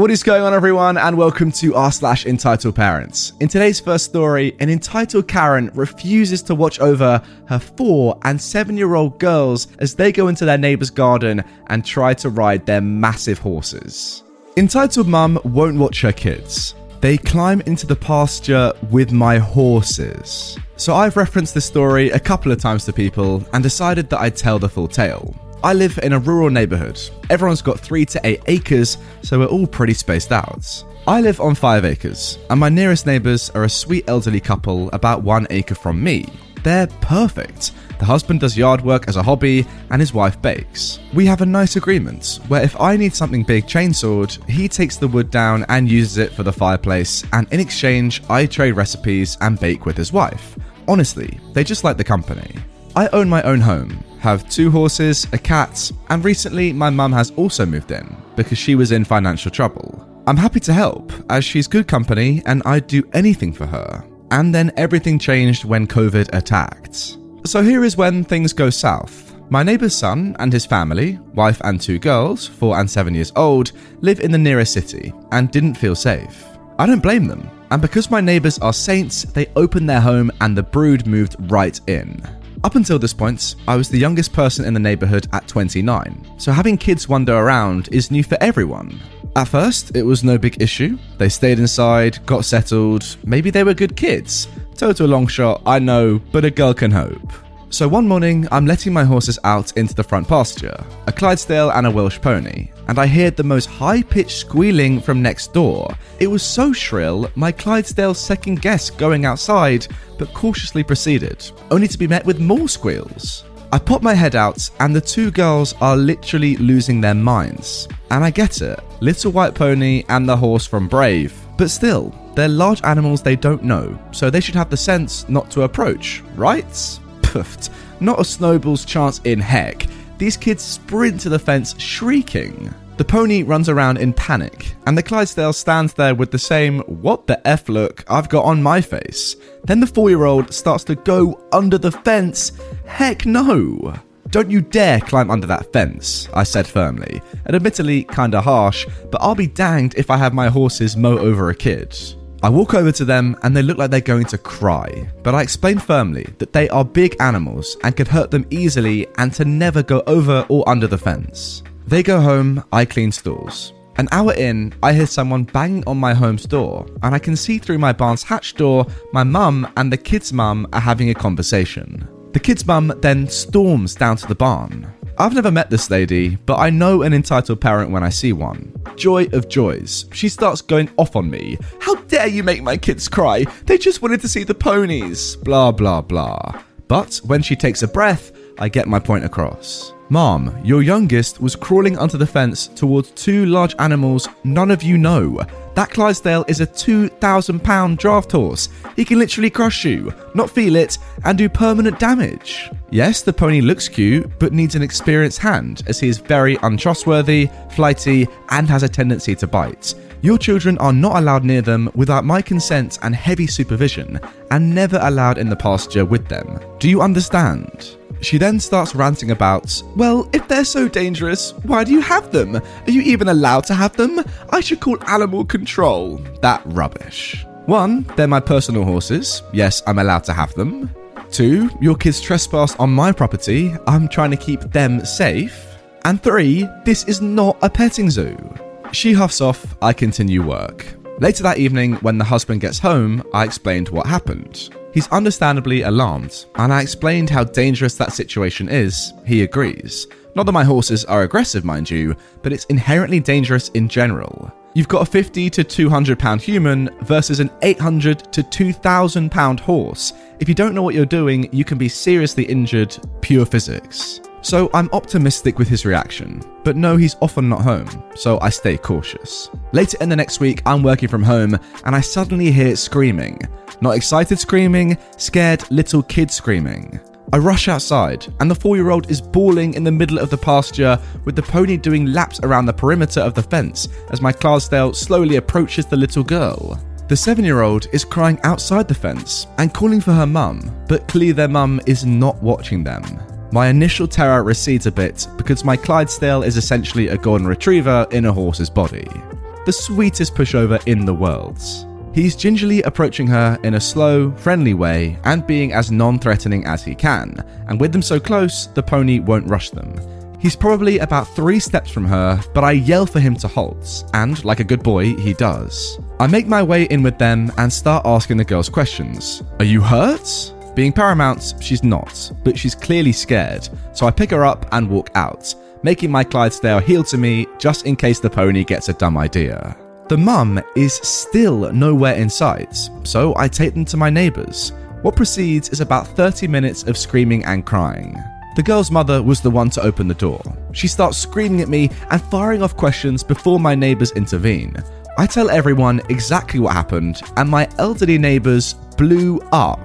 What is going on, everyone, and welcome to r slash entitled parents. In today's first story, an entitled Karen refuses to watch over her four and seven year old girls as they go into their neighbor's garden and try to ride their massive horses. Entitled mum won't watch her kids. They climb into the pasture with my horses. So I've referenced this story a couple of times to people and decided that I'd tell the full tale. I live in a rural neighborhood. Everyone's got three to eight acres, so we're all pretty spaced out. I live on five acres, and my nearest neighbors are a sweet elderly couple about one acre from me. They're perfect. The husband does yard work as a hobby, and his wife bakes. We have a nice agreement where if I need something big chainsawed, he takes the wood down and uses it for the fireplace, and in exchange, I trade recipes and bake with his wife. Honestly, they just like the company. I own my own home, have two horses, a cat, and recently my mum has also moved in because she was in financial trouble. I'm happy to help as she's good company and I'd do anything for her. And then everything changed when COVID attacked. So here is when things go south. My neighbour's son and his family, wife and two girls, 4 and 7 years old, live in the nearest city and didn't feel safe. I don't blame them. And because my neighbours are saints, they opened their home and the brood moved right in. Up until this point, I was the youngest person in the neighbourhood at 29, so having kids wander around is new for everyone. At first, it was no big issue. They stayed inside, got settled, maybe they were good kids. Total long shot, I know, but a girl can hope. So one morning, I'm letting my horses out into the front pasture, a Clydesdale and a Welsh pony, and I heard the most high pitched squealing from next door. It was so shrill, my Clydesdale second guessed going outside, but cautiously proceeded, only to be met with more squeals. I pop my head out, and the two girls are literally losing their minds. And I get it Little White Pony and the horse from Brave. But still, they're large animals they don't know, so they should have the sense not to approach, right? Puffed. Not a snowball's chance in heck. These kids sprint to the fence shrieking. The pony runs around in panic, and the Clydesdale stands there with the same what the F look I've got on my face. Then the four year old starts to go under the fence. Heck no! Don't you dare climb under that fence, I said firmly, and admittedly kinda harsh, but I'll be danged if I have my horses mow over a kid. I walk over to them and they look like they're going to cry, but I explain firmly that they are big animals and could hurt them easily and to never go over or under the fence. They go home, I clean stalls. An hour in, I hear someone banging on my home's door, and I can see through my barn's hatch door my mum and the kid's mum are having a conversation. The kid's mum then storms down to the barn. I've never met this lady, but I know an entitled parent when I see one. Joy of joys. She starts going off on me. How dare you make my kids cry? They just wanted to see the ponies. Blah, blah, blah. But when she takes a breath, I get my point across. Mom, your youngest was crawling under the fence towards two large animals none of you know. That Clydesdale is a £2,000 draft horse. He can literally crush you, not feel it, and do permanent damage. Yes, the pony looks cute, but needs an experienced hand, as he is very untrustworthy, flighty, and has a tendency to bite. Your children are not allowed near them without my consent and heavy supervision, and never allowed in the pasture with them. Do you understand? She then starts ranting about, well, if they're so dangerous, why do you have them? Are you even allowed to have them? I should call animal control. That rubbish. One, they're my personal horses. Yes, I'm allowed to have them. Two, your kids trespassed on my property. I'm trying to keep them safe. And three, this is not a petting zoo. She huffs off, I continue work. Later that evening, when the husband gets home, I explained what happened. He's understandably alarmed, and I explained how dangerous that situation is. He agrees. Not that my horses are aggressive, mind you, but it's inherently dangerous in general. You've got a 50 to 200 pound human versus an 800 to 2000 pound horse. If you don't know what you're doing, you can be seriously injured, pure physics. So I'm optimistic with his reaction, but know he's often not home, so I stay cautious. Later in the next week, I'm working from home and I suddenly hear screaming. Not excited screaming, scared little kid screaming. I rush outside, and the four year old is bawling in the middle of the pasture with the pony doing laps around the perimeter of the fence as my Clydesdale slowly approaches the little girl. The seven year old is crying outside the fence and calling for her mum, but clearly their mum is not watching them. My initial terror recedes a bit because my Clydesdale is essentially a golden retriever in a horse's body. The sweetest pushover in the world. He's gingerly approaching her in a slow, friendly way and being as non threatening as he can, and with them so close, the pony won't rush them. He's probably about three steps from her, but I yell for him to halt, and like a good boy, he does. I make my way in with them and start asking the girls questions. Are you hurt? Being paramount, she's not, but she's clearly scared, so I pick her up and walk out, making my Clydesdale heel to me just in case the pony gets a dumb idea. The mum is still nowhere in sight, so I take them to my neighbours. What proceeds is about 30 minutes of screaming and crying. The girl's mother was the one to open the door. She starts screaming at me and firing off questions before my neighbours intervene. I tell everyone exactly what happened, and my elderly neighbours blew up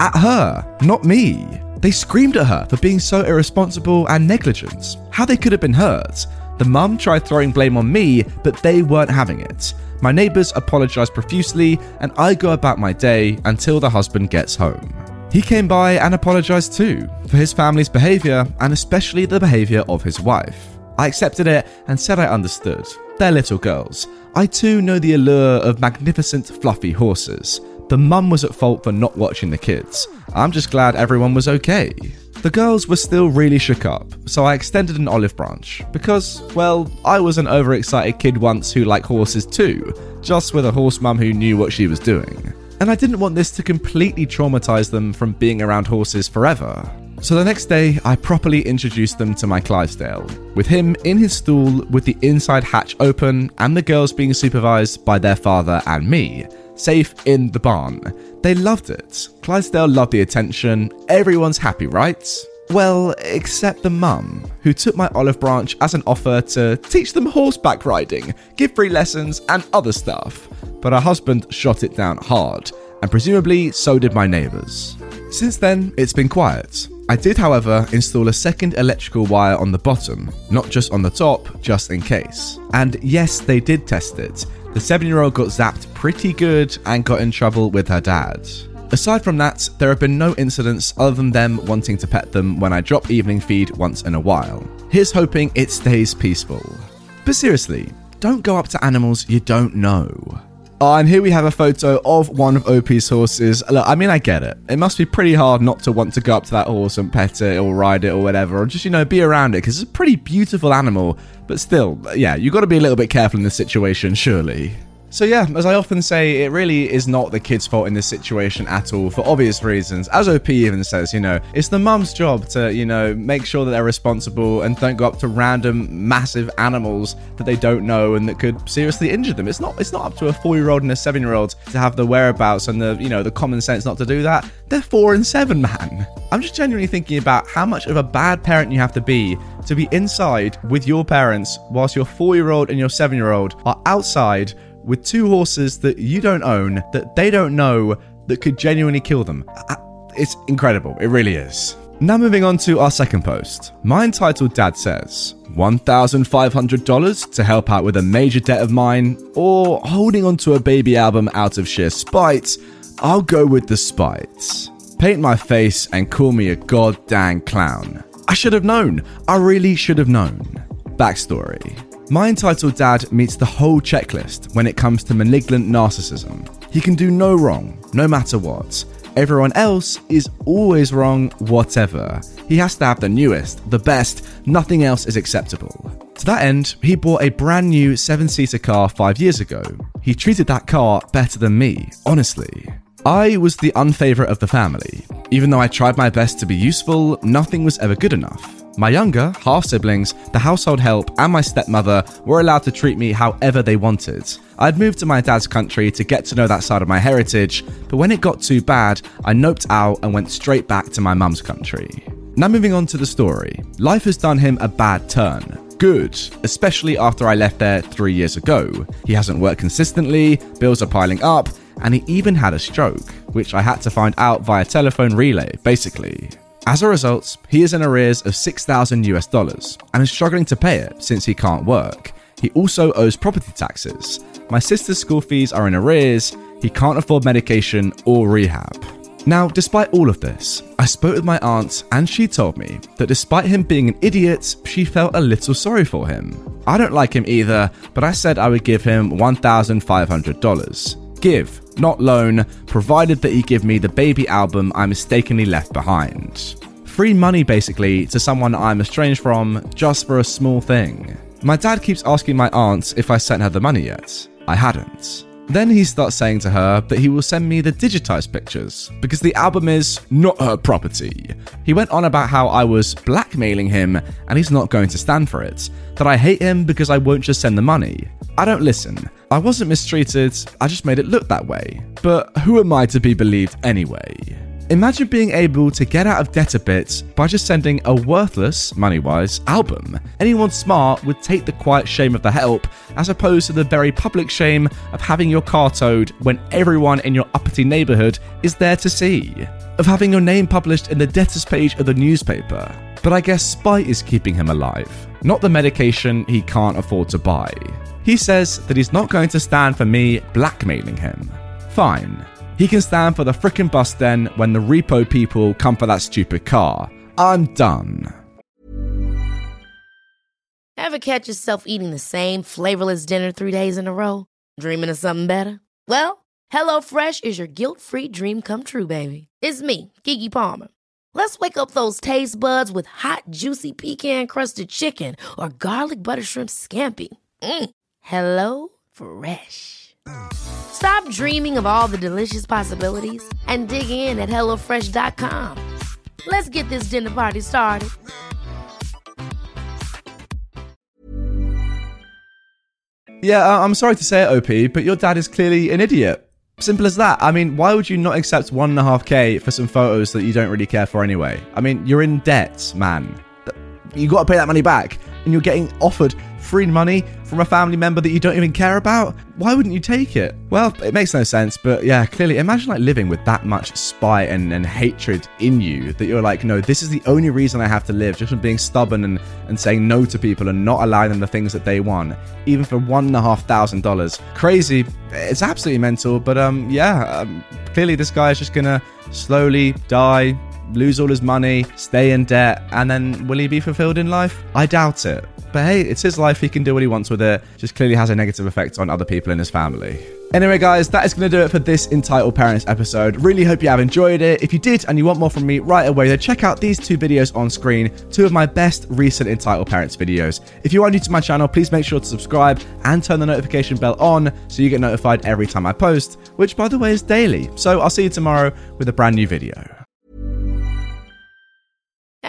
at her, not me. They screamed at her for being so irresponsible and negligent. How they could have been hurt. The mum tried throwing blame on me, but they weren't having it. My neighbours apologised profusely, and I go about my day until the husband gets home. He came by and apologised too for his family's behaviour and especially the behaviour of his wife. I accepted it and said I understood. They're little girls. I too know the allure of magnificent, fluffy horses. The mum was at fault for not watching the kids. I'm just glad everyone was okay. The girls were still really shook up, so I extended an olive branch because, well, I was an overexcited kid once who liked horses too, just with a horse mum who knew what she was doing. And I didn't want this to completely traumatize them from being around horses forever. So the next day, I properly introduced them to my Clydesdale, with him in his stool with the inside hatch open and the girls being supervised by their father and me, safe in the barn. They loved it. Clydesdale loved the attention. Everyone's happy, right? Well, except the mum, who took my olive branch as an offer to teach them horseback riding, give free lessons, and other stuff. But her husband shot it down hard, and presumably so did my neighbours. Since then, it's been quiet. I did, however, install a second electrical wire on the bottom, not just on the top, just in case. And yes, they did test it, the seven year old got zapped pretty good and got in trouble with her dad. Aside from that, there have been no incidents other than them wanting to pet them when I drop evening feed once in a while. Here's hoping it stays peaceful. But seriously, don't go up to animals you don't know. Oh, and here we have a photo of one of OP's horses. Look, I mean, I get it. It must be pretty hard not to want to go up to that horse and pet it or ride it or whatever, or just, you know, be around it because it's a pretty beautiful animal. But still, yeah, you've got to be a little bit careful in this situation, surely. So, yeah, as I often say, it really is not the kid's fault in this situation at all for obvious reasons. As OP even says, you know, it's the mum's job to, you know, make sure that they're responsible and don't go up to random massive animals that they don't know and that could seriously injure them. It's not it's not up to a 4-year-old and a 7-year-old to have the whereabouts and the, you know, the common sense not to do that. They're 4 and 7, man. I'm just genuinely thinking about how much of a bad parent you have to be to be inside with your parents whilst your 4-year-old and your 7-year-old are outside with two horses that you don't own, that they don't know, that could genuinely kill them. Uh, it's incredible. It really is. Now, moving on to our second post. My entitled dad says $1,500 to help out with a major debt of mine, or holding onto a baby album out of sheer spite. I'll go with the spite. Paint my face and call me a goddamn clown. I should have known. I really should have known. Backstory my entitled dad meets the whole checklist when it comes to malignant narcissism. He can do no wrong, no matter what. Everyone else is always wrong, whatever. He has to have the newest, the best, nothing else is acceptable. To that end, he bought a brand new seven seater car five years ago. He treated that car better than me, honestly. I was the unfavourite of the family. Even though I tried my best to be useful, nothing was ever good enough. My younger, half siblings, the household help, and my stepmother were allowed to treat me however they wanted. I'd moved to my dad's country to get to know that side of my heritage, but when it got too bad, I noped out and went straight back to my mum's country. Now, moving on to the story. Life has done him a bad turn. Good, especially after I left there three years ago. He hasn't worked consistently, bills are piling up, and he even had a stroke, which I had to find out via telephone relay, basically. As a result, he is in arrears of 6,000 US dollars and is struggling to pay it since he can't work. He also owes property taxes. My sister's school fees are in arrears, he can't afford medication or rehab. Now, despite all of this, I spoke with my aunt and she told me that despite him being an idiot, she felt a little sorry for him. I don't like him either, but I said I would give him $1,500. Give, not loan, provided that he give me the baby album I mistakenly left behind. Free money basically to someone I'm estranged from just for a small thing. My dad keeps asking my aunt if I sent her the money yet. I hadn't. Then he starts saying to her that he will send me the digitized pictures because the album is not her property. He went on about how I was blackmailing him and he's not going to stand for it, that I hate him because I won't just send the money. I don't listen. I wasn't mistreated, I just made it look that way. But who am I to be believed anyway? Imagine being able to get out of debt a bit by just sending a worthless, money wise, album. Anyone smart would take the quiet shame of the help as opposed to the very public shame of having your car towed when everyone in your uppity neighbourhood is there to see. Of having your name published in the debtors page of the newspaper. But I guess spite is keeping him alive, not the medication he can't afford to buy. He says that he's not going to stand for me blackmailing him. Fine. He can stand for the frickin' bus then when the repo people come for that stupid car. I'm done. Ever catch yourself eating the same flavorless dinner three days in a row? Dreaming of something better? Well, HelloFresh is your guilt free dream come true, baby. It's me, Keke Palmer. Let's wake up those taste buds with hot, juicy pecan crusted chicken or garlic butter shrimp scampi. Mm. Hello Fresh. Stop dreaming of all the delicious possibilities and dig in at HelloFresh.com. Let's get this dinner party started. Yeah, uh, I'm sorry to say it, OP, but your dad is clearly an idiot. Simple as that. I mean, why would you not accept one and a half K for some photos that you don't really care for anyway? I mean, you're in debt, man. You got to pay that money back, and you're getting offered free money from a family member that you don't even care about? Why wouldn't you take it? Well, it makes no sense, but yeah, clearly, imagine like living with that much spite and, and hatred in you that you're like, no, this is the only reason I have to live, just from being stubborn and, and saying no to people and not allowing them the things that they want, even for one and a half thousand dollars. Crazy. It's absolutely mental, but um, yeah, um, clearly this guy is just gonna slowly die lose all his money, stay in debt, and then will he be fulfilled in life? I doubt it. But hey, it's his life. He can do what he wants with it. Just clearly has a negative effect on other people in his family. Anyway, guys, that is going to do it for this entitled parents episode. Really hope you have enjoyed it. If you did and you want more from me right away, then check out these two videos on screen, two of my best recent entitled parents videos. If you are new to my channel, please make sure to subscribe and turn the notification bell on so you get notified every time I post, which by the way is daily. So I'll see you tomorrow with a brand new video.